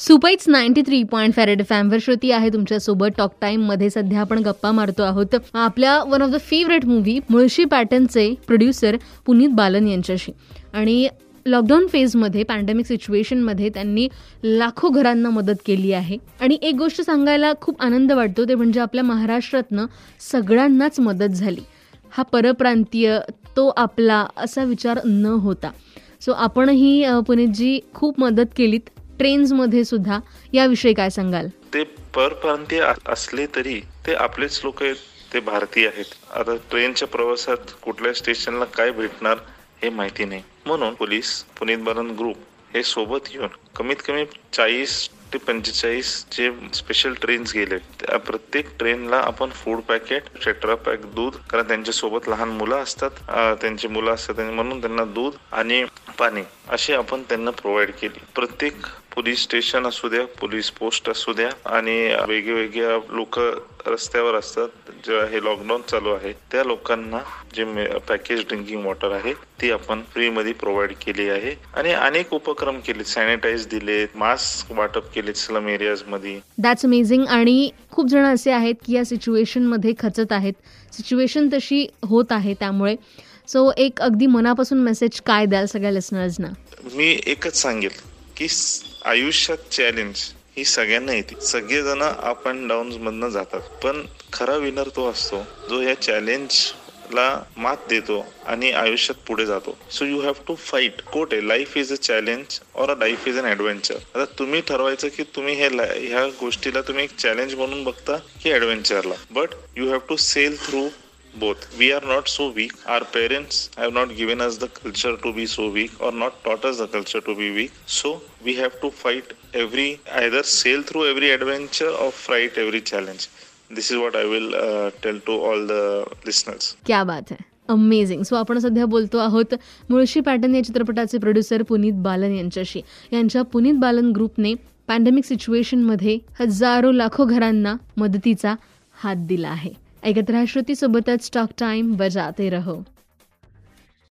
सुपाईच ninety three point farad फॅमवर श्रुती आहे तुमच्यासोबत. टॉक टाइममध्ये सध्या आपण गप्पा मारतो आहोत. आपल्या one of the favourite movie Mulshi पॅटर्नचे producer Puneet Balan यांच्याशी. आणि लॉकडाऊन फेजमध्ये पॅन्डेमिक सिच्युएशनमध्ये त्यांनी लाखो घरांना मदत केली आहे. आणि एक गोष्ट सांगायला खूप आनंद वाटतो ते म्हणजे आपल्या महाराष्ट्रातनं सगळ्यांनाच मदत झाली. हा परप्रांतीय तो आपला असा विचार न होता. सो आपणही पुनीतजी खूप मदत केलीत. ट्रेन्समध्ये सुद्धा याविषयी काय सांगाल? ते परप्रांतीय असले तरी ते आपलेच लोक आहेत ते भारतीय आहेत. आता ट्रेनच्या प्रवासात कुठल्या स्टेशनला काय भेटणार हे माहिती नाही. म्हणून पोलीस पुनीत बालन ग्रुप हे सोबत येऊन कमीत कमी चाळीस ते पंचेचाळीस जे स्पेशल ट्रेन्स गेले त्या प्रत्येक ट्रेनला आपण फूड पॅकेट शेट्रा पॅक दूध कारण त्यांच्यासोबत लहान मुलं असतात. त्यांची मुलं असतात म्हणून त्यांना दूध आणि पाणी अशी आपण त्यांना प्रोव्हाइड केली. प्रत्येक पोलीस स्टेशन असू द्या पोलीस पोस्ट असू द्या आणि वेगवेगळ्या लोक रस्त्यावर असतात जेव्हा हे लॉकडाऊन चालू आहे त्या लोकांना जे पॅकेज ड्रिंकिंग वॉटर आहे ती आपण फ्री मध्ये प्रोव्हाइड केली आहे. आणि अनेक उपक्रम केले सॅनिटाईज दिले मास्क वाटप केले स्लम एरियाजमध्ये दॅट्स अमेझिंग आणि खूप जण असे आहेत की या सिच्युएशनमध्ये खचत आहेत. सिच्युएशन तशी होत आहे त्यामुळे. सो एक अगदी मनापासून मेसेज काय द्याल सगळ्या लिसनर्सना मी एकच सांगेल की आयुष्यात चॅलेंज ही सगळ्यांना येते. सगळेजण अप अँड डाऊन मधनं जातात. पण खरा विनर तो असतो जो या चॅलेंज ला मात देतो आणि आयुष्यात पुढे जातो. So you have to fight quote आहे लाईफ इज अ चॅलेंज और a life is an adventure आता तुम्ही ठरवायचं की तुम्ही हे ह्या गोष्टीला तुम्ही एक चॅलेंज म्हणून बघता की ॲडव्हेंचरला but you have to sail through both we are not so weak our parents have not given us the culture to be so weak or not taught us the culture to be weak so we have to fight every either sail through every adventure or fight every challenge this is what i will uh, tell to all the listeners क्या बात आहे amazing so आपण सध्या बोलतो आहोत Mulshi pattern या चित्रपटाचे producer Puneet Balan यांच्याशी यांच्या पुनीत बालन ग्रुपने पॅन्डेमिक सिच्युएशनमध्ये हजारो लाखो घरांना मदतीचा हात दिला आहे ऐकत राहा श्रुतीसोबतच टॉक टाइम बजाते रहो.